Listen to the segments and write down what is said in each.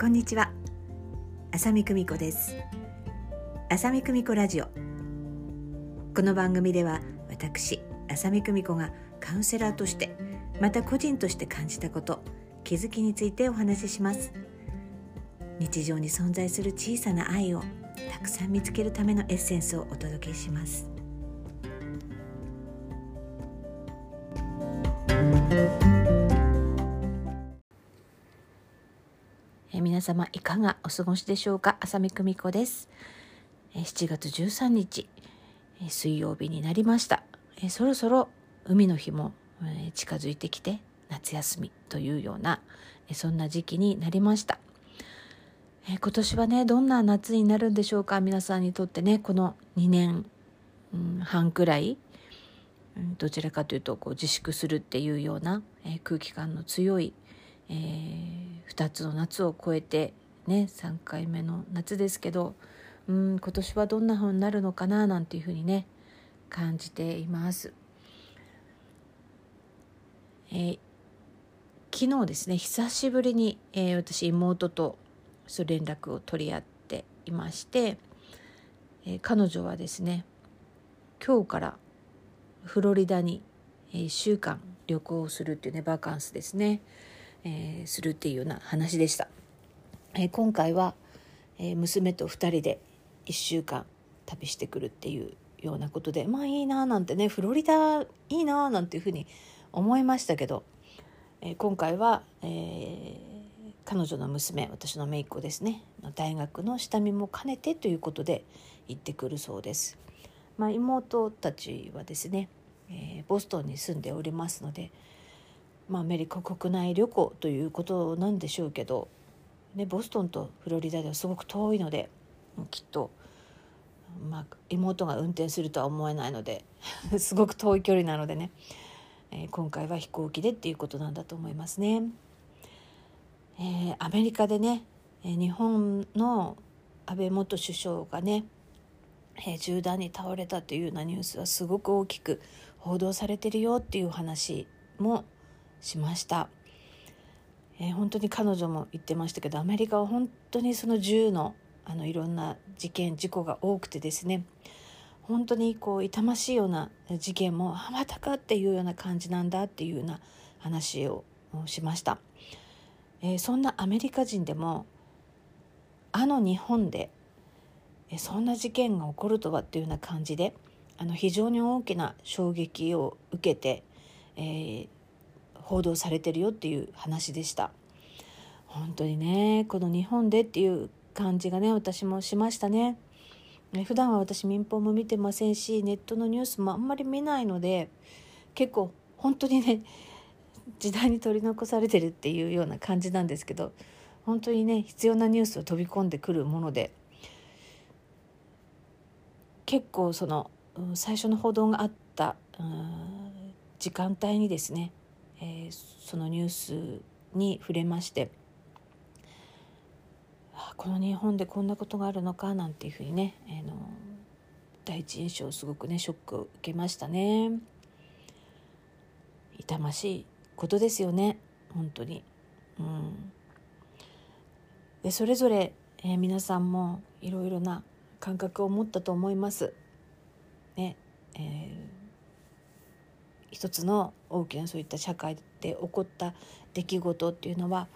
こんにちは。浅見久美子です。浅見久美子ラジオ。この番組では私浅見久美子がカウンセラーとしてまた個人として感じたこと気づきについてお話しします。日常に存在する小さな愛をたくさん見つけるためのエッセンスをお届けします。え皆様いかがお過ごしでしょうか？浅見久美子です。え7月13日え水曜日になりました。えそろそろ海の日もえ近づいてきて夏休みというようなえそんな時期になりました。え今年はねどんな夏になるんでしょうか？皆さんにとってねこの2年、うん、半くらいどちらかというとこう自粛するっていうような、え空気感の強い、えー、2つの夏を超えてね3回目の夏ですけどうん今年はどんな風になるのかななんていうふうにね感じています。えー、昨日ですね久しぶりに、えー、私妹とそう連絡を取り合っていまして、えー、彼女はですね今日からフロリダに1週間旅行するっていうねバカンスですね、えー、するっていうような話でした、えー、今回は、えー、娘と2人で1週間旅してくるっていうようなことでまあいいななんてねフロリダいいななんていうふうに思いましたけど、えー、今回は、えー、彼女の娘私の姪っ子ですね大学の下見も兼ねてということで行ってくるそうです。まあ、妹たちはですね、えー、ボストンに住んでおりますので、まあ、アメリカ国内旅行ということなんでしょうけど、ね、ボストンとフロリダではすごく遠いのできっと、まあ、妹が運転するとは思えないので すごく遠い距離なのでね、えー、今回は飛行機でっていうことなんだと思いますね。えー、アメリカでね、日本の安倍元首相がねえー、銃弾に倒れたというようなニュースはすごく大きく報道されてるよっていう話もしました、えー、本当に彼女も言ってましたけどアメリカは本当にその銃のあのいろんな事件事故が多くてですね本当にこう痛ましいような事件もあまたかっていうような感じなんだっていうような話をしました、えー、そんなアメリカ人でもあの日本でそんな事件が起こるとはっていうような感じであの非常に大きな衝撃を受けて、えー、報道されてるよっていう話でした。本当にねこの日本でっていう感じがね私もしましたね。普段は私民放も見てませんしネットのニュースもあんまり見ないので結構本当にね時代に取り残されてるっていうような感じなんですけど本当にね必要なニュースを飛び込んでくるもので結構その最初の報道があった時間帯にですね、ー、そのニュースに触れましてこの日本でこんなことがあるのかなんていうふうにね、えー、の第一印象すごくねショックを受けましたね。痛ましいことですよね本当に。うん。でそれぞれ、えー、皆さんもいろいろな感覚を持ったと思います。ねえー、一つの大きなそういった社会で起こった出来事っていうのは、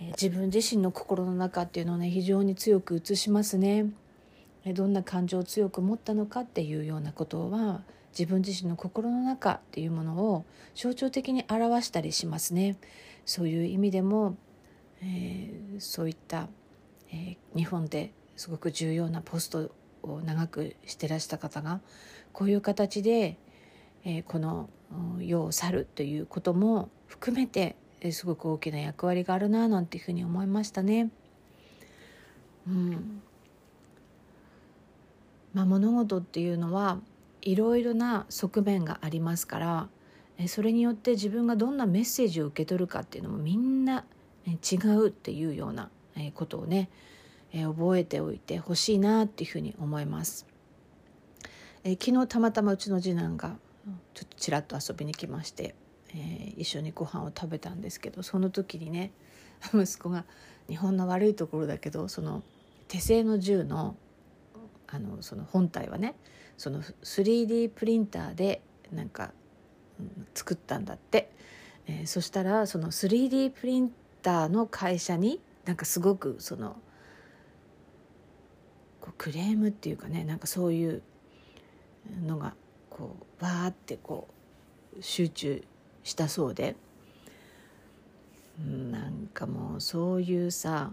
えー、自分自身の心の中っていうのをね非常に強く映しますね。どんな感情を強く持ったのかっていうようなことは自分自身の心の中っていうものを象徴的に表したりしますね。そういう意味でも、えー、そういった、えー、日本ですごく重要なポストを長くしてらした方がこういう形で、えー、この世を去るということも含めてすごく大きな役割があるななんていうふうに思いましたね。うんまあ、物事っていうのはいろいろな側面がありますからそれによって自分がどんなメッセージを受け取るかっていうのもみんな違うっていうようなことをねえー、覚えておいてほしいなっていうふうに思います。昨日たまたまうちの次男がちょっとちらっと遊びに来まして、えー、一緒にご飯を食べたんですけどその時にね 息子が「日本の悪いところだけどその手製の銃のあのその本体はねその 3D プリンターでなんか、うん、作ったんだって、えー、そしたらその 3D プリンターの会社になんかすごくそのこうクレームっていうかねなんかそういうのがこうわーってこう集中したそうで。なんかもうそういうさ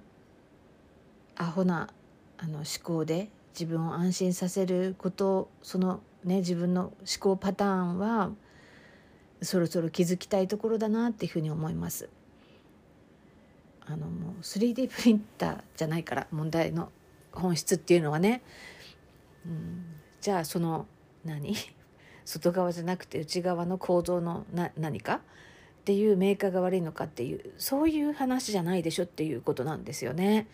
アホなあの思考で自分を安心させることそのね自分の思考パターンはそろそろ気づきたいところだなっていうふうに思います。あのもう 3D プリンターじゃないから問題の本質っていうのはね、うん、じゃあその何？外側じゃなくて内側の構造のな何か？っていうメーカーが悪いのかっていうそういう話じゃないでしょっていうことなんですよね。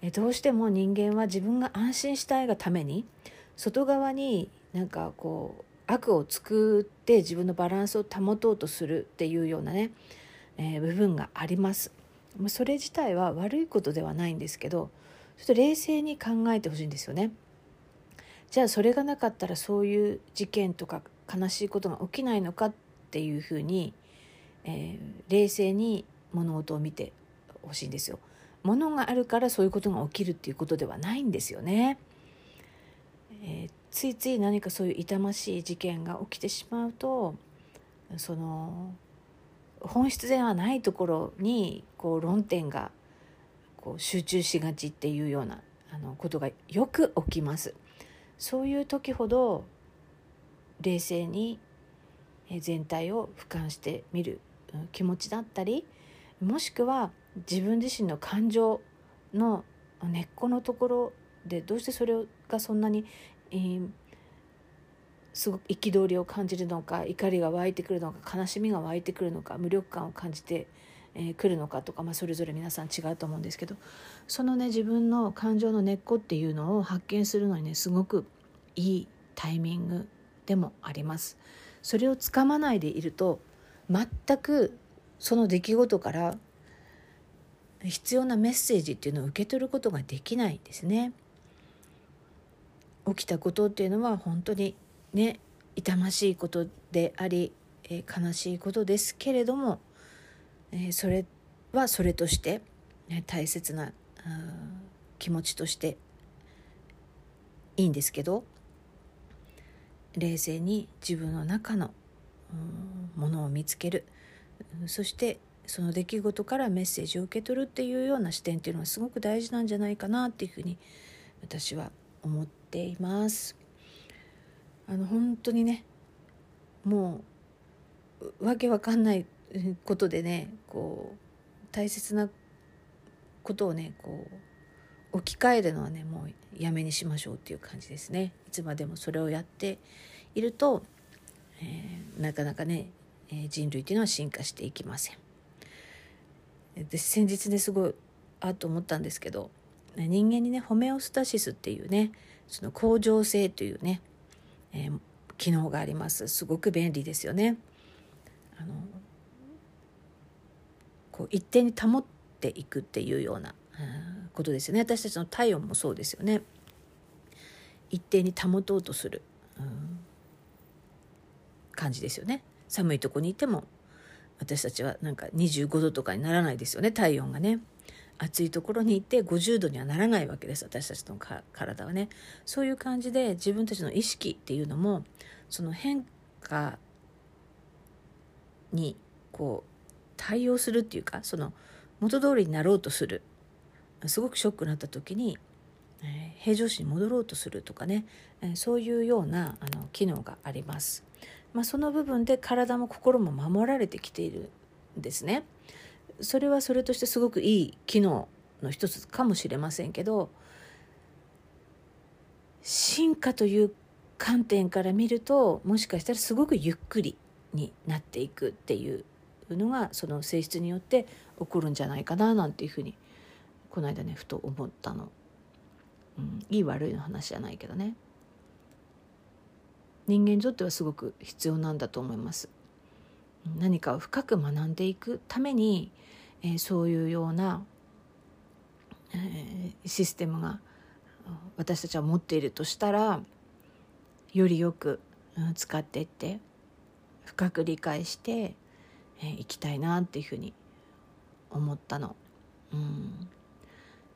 えどうしても人間は自分が安心したいがために外側になんかこう悪を作って自分のバランスを保とうとするっていうようなね、えー、部分があります。それ自体は悪いことではないんですけどちょっと冷静に考えてほしいんですよね。じゃあそれがなかったらそういう事件とか悲しいことが起きないのかっていうふうに、えー、冷静に物事を見てほしいんですよ。物があるからそういうことが起きるっていうことではないんですよね。えー、ついつい何かそういう痛ましい事件が起きてしまうとその本質ではないところにこう論点がこう集中しがちっていうようなあのことがよく起きます。そういう時ほど冷静に全体を俯瞰してみる気持ちだったりもしくは自分自身の感情の根っこのところでどうしてそれがそんなに、えー、すごく憤りを感じるのか怒りが湧いてくるのか悲しみが湧いてくるのか無力感を感じてく、えー、るのかとか、まあ、それぞれ皆さん違うと思うんですけどそのね自分の感情の根っこっていうのを発見するのにねすごくいいタイミングでもあります。それをつかまないでいると全くその出来事から必要なメッセージっていうのを受け取ることができないんですね。起きたことっていうのは本当にね痛ましいことであり、えー、悲しいことですけれども、えー、それはそれとして、ね、大切な気持ちとしていいんですけど冷静に自分の中のものを見つけるそしてその出来事からメッセージを受け取るっていうような視点っていうのはすごく大事なんじゃないかなっていうふうに私は思っています。あの本当にねもうわけわかんないことでねこう大切なことをねこう置き換えるのはねもうやめにしましょうっていう感じですね。いつまでもそれをやっていると、えー、なかなかね、えー、人類っていうのは進化していきません。で先日ねすごいあと思ったんですけど人間にねホメオスタシスっていうねその恒常性というね、えー、機能がありますすごく便利ですよね。あのこう一定に保っていくっていうようなことですよね。私たちの体温もそうですよね。一定に保とうとする、うん、感じですよね。寒いとこにいても私たちはなんか25度とかにならないですよね。体温がね。暑いところに行って50度にはならないわけです。私たちの体はね。そういう感じで自分たちの意識っていうのもその変化にこう対応するっていうかその元通りになろうとするすごくショックになった時に、えー、平常心に戻ろうとするとかね、えー、そういうようなあの機能があります。まあ、その部分で体も心も守られてきているんですね。それはそれとしてすごくいい機能の一つかもしれませんけど進化という観点から見るともしかしたらすごくゆっくりになっていくっていうのがその性質によって起こるんじゃないかななんていうふうにこの間ねふと思ったの、うん、いい悪いの話じゃないけどね。人間にとってはすごく必要なんだと思います。何かを深く学んでいくために、えー、そういうようなえー、システムが私たちは持っているとしたらよりよく、使っていって深く理解して、えー、いきたいなっていうふうに思ったの。うん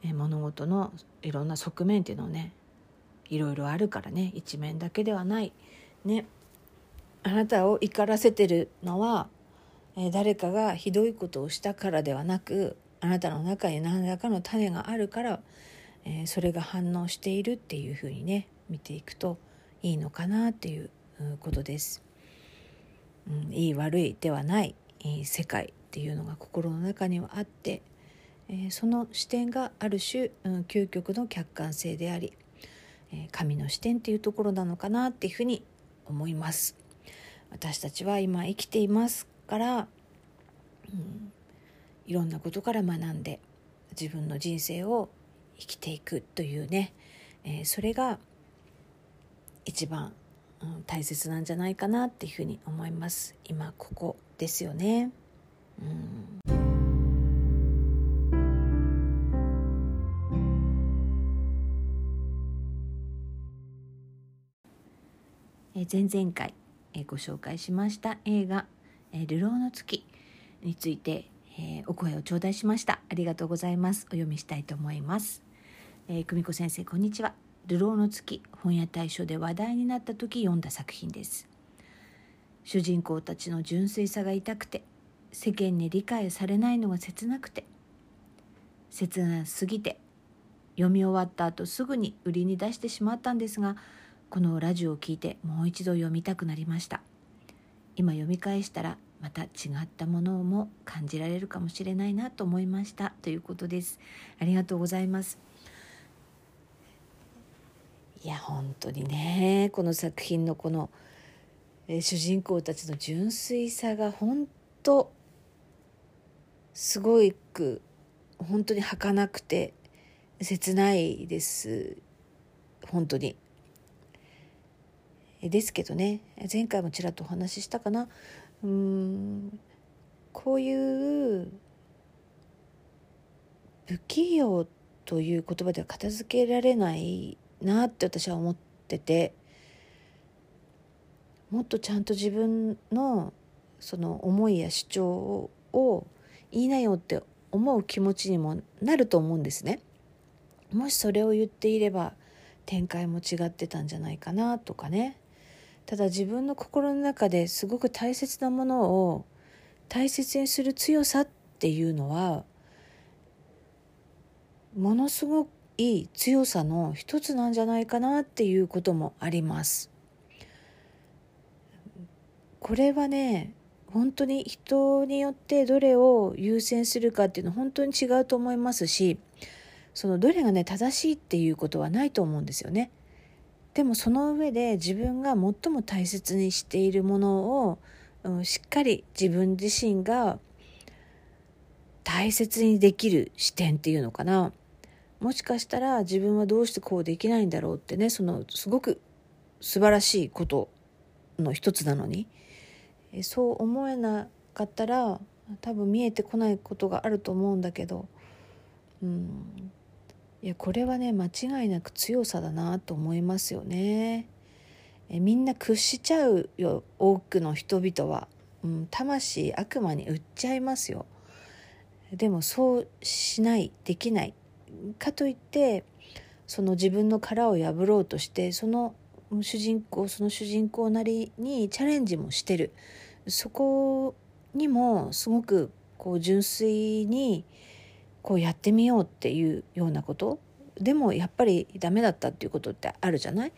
え物事のいろんな側面っていうのをねいろいろあるからね一面だけではない。ね、あなたを怒らせてるのは、え、誰かがひどいことをしたからではなくあなたの中に何らかの種があるから、え、それが反応しているっていうふうにね見ていくといいのかなっていうことです。うん、いい悪いではない世界っていうのが心の中にはあって、え、その視点がある種、うん、究極の客観性であり、え、神の視点っていうところなのかなっていうふうに思います。私たちは今生きていますから、うん、いろんなことから学んで自分の人生を生きていくというね、えー、それが一番、うん、大切なんじゃないかなっていうふうに思います今ここですよね。うんえ前々回えご紹介しました映画「え流浪の月」について、えお声を頂戴しました。ありがとうございます。お読みしたいと思います、え久美子先生こんにちは。流浪の月本屋大賞で話題になった時読んだ作品です。主人公たちの純粋さが痛くて世間に理解されないのが切なくて切なすぎて読み終わった後すぐに売りに出してしまったんですがこのラジオを聞いてもう一度読みたくなりました。今読み返したらまた違ったものも感じられるかもしれないなと思いました。ということです。ありがとうございます。いや本当にねこの作品のこの、えー、主人公たちの純粋さが本当すごいく本当に儚くて切ないです。本当に。ですけどね。前回もちらっとお話ししたかな。うーん。こういう不器用という言葉では片付けられないなって私は思っててもっとちゃんと自分のその思いや主張を言いなよって思う気持ちにもなると思うんですね。もしそれを言っていれば展開も違ってたんじゃないかなとかね。ただ自分の心の中ですごく大切なものを大切にする強さっていうのはものすごくいい強さの一つなんじゃないかなっていうこともあります。これはね本当に人によってどれを優先するかっていうのは本当に違うと思いますしそのどれがね正しいっていうことはないと思うんですよね。でもその上で自分が最も大切にしているものを、うん、しっかり自分自身が大切にできる視点っていうのかな。もしかしたら自分はどうしてこうできないんだろうってねそのすごく素晴らしいことの一つなのに。そう思えなかったら多分見えてこないことがあると思うんだけど、うん、いやこれはね間違いなく強さだなと思いますよね。えみんな屈しちゃうよ多くの人々は、うん、魂悪魔に売っちゃいますよ。でもそうしないできないかといってその自分の殻を破ろうとしてその主人公その主人公なりにチャレンジもしてるそこにもすごくこう純粋にこうやってみようっていうようなこと？でもやっぱりダメだったっていうことってあるじゃない？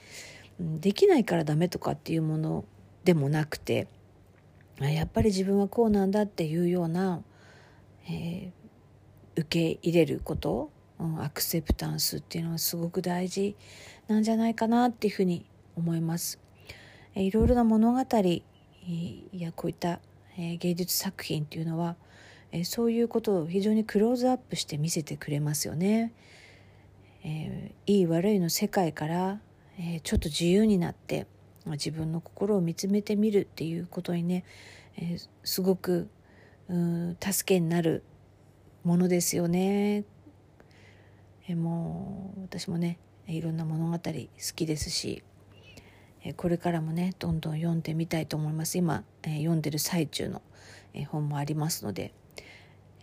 できないからダメとかっていうものでもなくて。やっぱり自分はこうなんだっていうような、えー、受け入れること？アクセプタンスっていうのはすごく大事なんじゃないかなっていうふうに思います。いろいろな物語やこういった芸術作品っていうのはえそういうことを非常にクローズアップして見せてくれますよね。えー、いい悪いの世界から、えー、ちょっと自由になって自分の心を見つめてみるっていうことにね、えー、すごく助けになるものですよね。えもう私もねいろんな物語好きですしえこれからもねどんどん読んでみたいと思います今え読んでる最中のえ本もありますので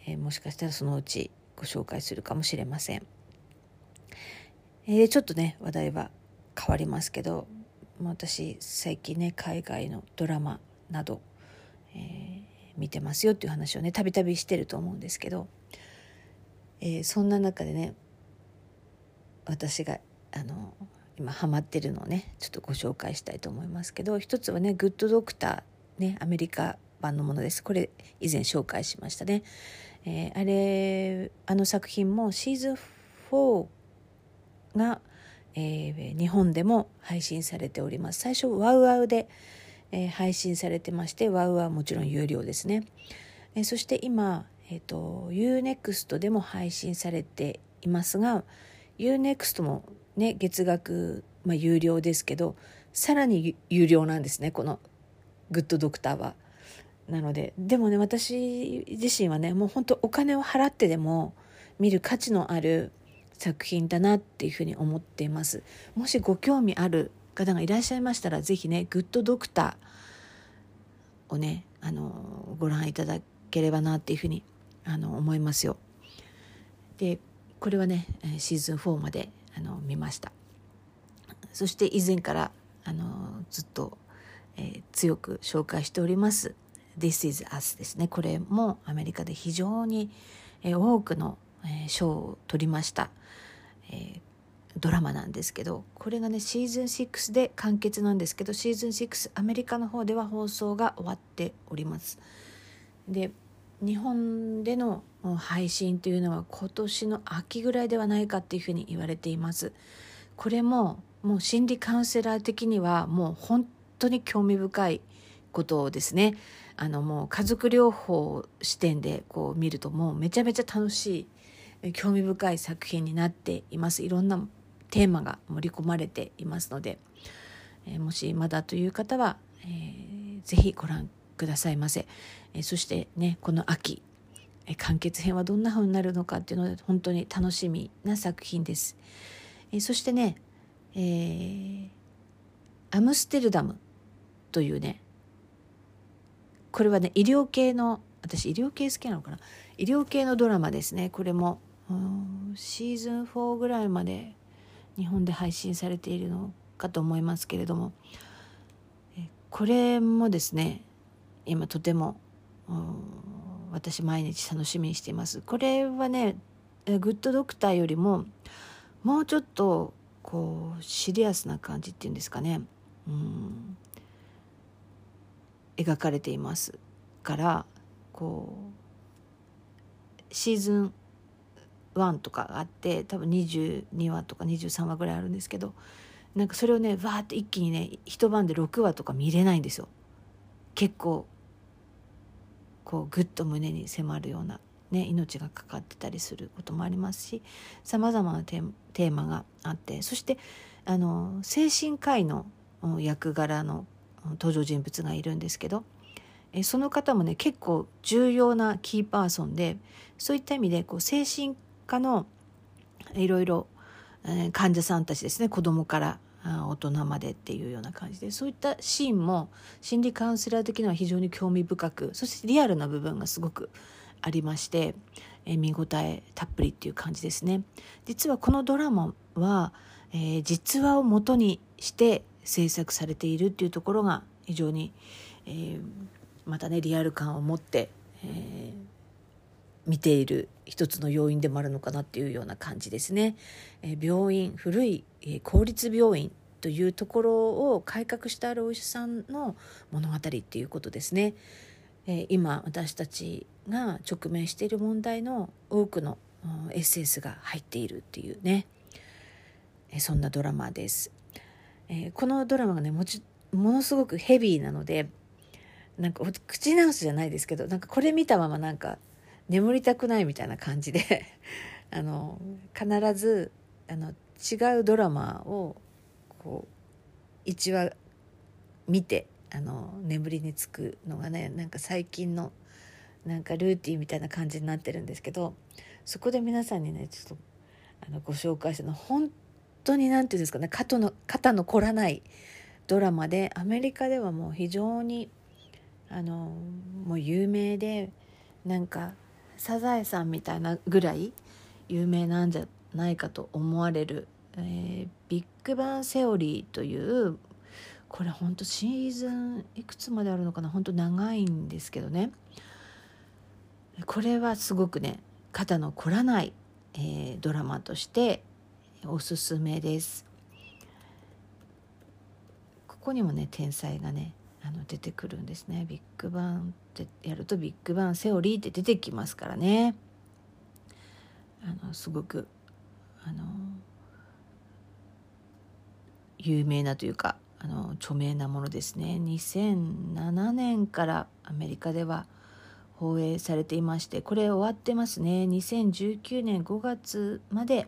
えもしかしたらそのうちご紹介するかもしれません。えちょっとね話題は変わりますけど私最近ね海外のドラマなど、えー、見てますよっていう話をねたびたびしてると思うんですけど、えー、そんな中でね私があの今ハマってるのをねちょっとご紹介したいと思いますけど一つはね「グッドドクター」ねアメリカ版のものです。これ以前紹介しましたね、えー、あれあの作品もシーズン4が、えー、日本でも配信されております。最初ワウワウで、えー、配信されてましてワウワウはもちろん有料ですね、えー、そして今、えーと、と UNEXT でも配信されていますが UNEXT もね月額、まあ、有料ですけどさらに有料なんですねこのグッドドクターは。なのででもね私自身はねもう本当お金を払ってでも見る価値のある作品だなっていうふうに思っています。もしご興味ある方がいらっしゃいましたら是非ねグッドドクターをねあのご覧いただければなっていうふうにあの思いますよ。でこれはねシーズン4まであの見ました。そして以前からあのずっと、えー、強く紹介しております「This is Us」ですね。これもアメリカで非常に、えー、多くの賞、を取りました、えー、ドラマなんですけどこれがねシーズン6で完結なんですけどシーズン6アメリカの方では放送が終わっております。で日本での配信というのは今年の秋ぐらいではないかっていうふうに言われています。これももう心理カウンセラー的にはもう本当に興味深いことをですねあのもう家族療法視点でこう見るともうめちゃめちゃ楽しい興味深い作品になっています。いろんなテーマが盛り込まれていますので、えー、もしまだという方は、えー、ぜひご覧くださいませ、えそしてねこの秋、え完結編はどんな風になるのかっていうので本当に楽しみな作品です、えそしてね、えー、アムステルダムというねこれはね医療系の私医療系好きなのかな？医療系のドラマですね。これもシーズン4ぐらいまで日本で配信されているのかと思いますけれども。これもですね今とても私毎日楽しみにしています。これはねグッドドクターよりももうちょっとこうシリアスな感じっていうんですかね。うん。描かれていますからこうシーズン1とかがあって多分22話とか23話ぐらいあるんですけどなんかそれをねわーって一気にね一晩で6話とか見れないんですよ。結構こうぐっと胸に迫るような、ね、命がかかってたりすることもありますしさまざまなテーマがあってそしてあの精神科医の役柄の登場人物がいるんですけどえその方もね結構重要なキーパーソンでそういった意味でこう精神科のいろいろ、患者さんたちですね子供から大人までっていうような感じでそういったシーンも心理カウンセラー的には非常に興味深くそしてリアルな部分がすごくありまして、え見応えたっぷりっていう感じですね。実はこのドラマは、えー、実話をもとにして制作されているっていうところが非常に、えー、またねリアル感を持って、えー、見ている一つの要因でもあるのかなっていうような感じですね。え病院古い、え公立病院というところを改革してあるお医者さんの物語っていうことですね。え今私たちが直面している問題の多くのエッセンスが入っているっていうね、えそんなドラマです。えこのドラマがねもちものすごくヘビーなのでなんか口直しじゃないですけどなんかこれ見たままなんか眠りたくないみたいな感じで あの必ずあの違うドラマをこう1話見てあの眠りにつくのがねなんか最近のなんかルーティンみたいな感じになってるんですけどそこで皆さんにねちょっとあのご紹介したの本当に何て言うんですかね肩の肩の凝らないドラマでアメリカではもう非常にあのもう有名でなんかサザエさんみたいなぐらい有名なんじゃないかと思われる、えー、ビッグバンセオリーというこれ本当シーズンいくつまであるのかな本当長いんですけどね。これはすごくね肩の凝らない、えー、ドラマとしておすすめです。ここにもね天才がねあの出てくるんですね。ビッグバンってやるとビッグバンセオリーって出てきますからね。あのすごくあの有名なというかあの著名なものですね。2007年からアメリカでは放映されていましてこれ終わってますね。2019年5月まで、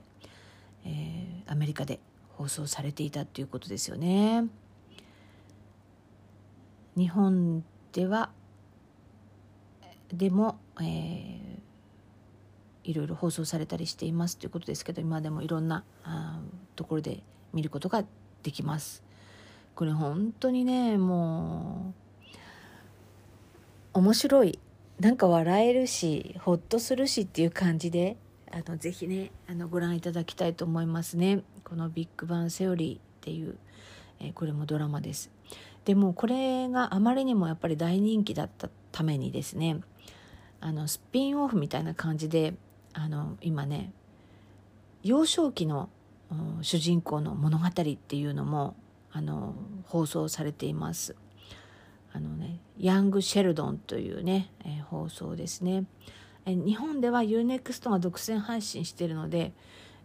えー、アメリカで放送されていたということですよね日本ではでも、えー、いろいろ放送されたりしていますということですけど今でもいろんなあところで見ることができます。これ本当にねもう面白いなんか笑えるしほっとするしっていう感じであのぜひねあのご覧いただきたいと思いますねこの「ビッグバンセオリー」っていう、えー、これもドラマですでもこれがあまりにもやっぱり大人気だったためにですねあのスピンオフみたいな感じであの今ね幼少期の主人公の物語っていうのもあの放送されています。あのね、ヤング・シェルドンというね、えー、放送ですね。え日本では UNEXT が独占配信しているので、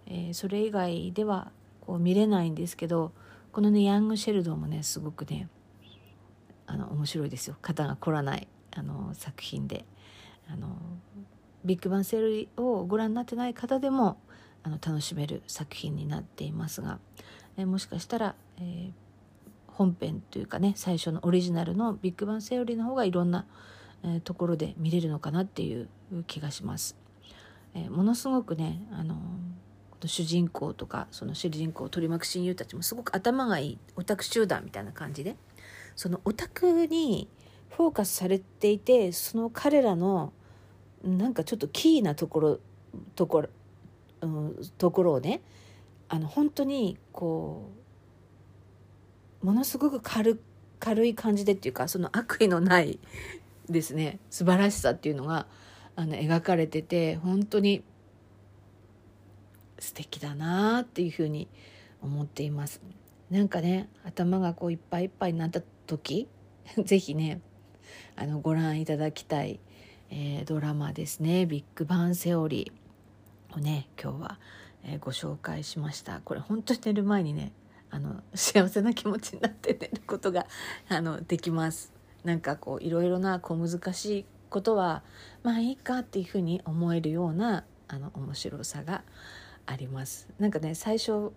えー、それ以外ではこう見れないんですけどこのねヤング・シェルドンもねすごくねあの面白いですよ。肩が凝らないあの作品で。あのビッグバンセールをご覧になってない方でもあの楽しめる作品になっていますが、えもしかしたら、えー、本編というかね最初のオリジナルのビッグバンセオリーの方がいろんな、え、ところで見れるのかなっていう気がします。えー、ものすごくねあの主人公とかその主人公を取り巻く親友たちもすごく頭がいいオタク集団みたいな感じでそのオタクにフォーカスされていてその彼らのなんかちょっとキーなところところ,、うん、ところをねあの本当にこうものすごく軽軽い感じでっていうかその悪意のないですね素晴らしさっていうのがあの描かれてて本当に素敵だなっていうふうに思っています。なんかね頭がこういっぱいいっぱいになった時 是非ねあのご覧いただきたいえー、ドラマですね「ビッグバンセオリー」をね今日は、えー、ご紹介しました。これ本当に寝る前にねあの幸せな気持ちになって寝ることがあのできます。なんかこういろいろなこう難しいことはまあいいかっていうふうに思えるようなあの面白さがありますなんかね最初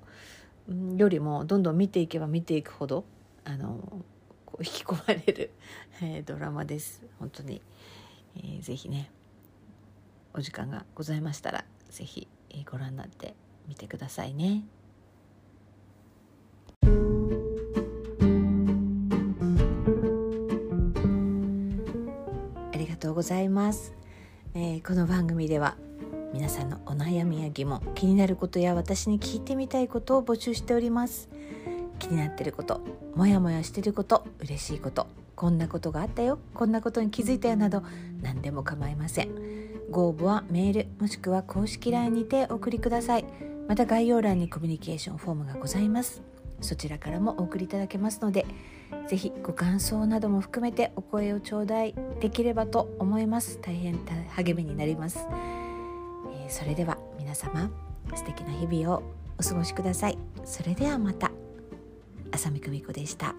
よりもどんどん見ていけば見ていくほどあのこう引き込まれる、えー、ドラマです本当に。えー、ぜひねお時間がございましたらぜひ、えー、ご覧になってみてくださいね。とうございます、えー、この番組では皆さんのお悩みや疑問気になることや私に聞いてみたいことを募集しております。気になってることモヤモヤしてること嬉しいことこんなことがあったよこんなことに気づいたよなど何でも構いません。ご応募はメールもしくは公式 LINE にてお送りください。また概要欄にコミュニケーションフォームがございます。そちらからもお送りいただけますのでぜひご感想なども含めてお声を頂戴できればと思います。大変励みになります、えー、それでは皆様素敵な日々をお過ごしください。それではまた浅見久美子でした。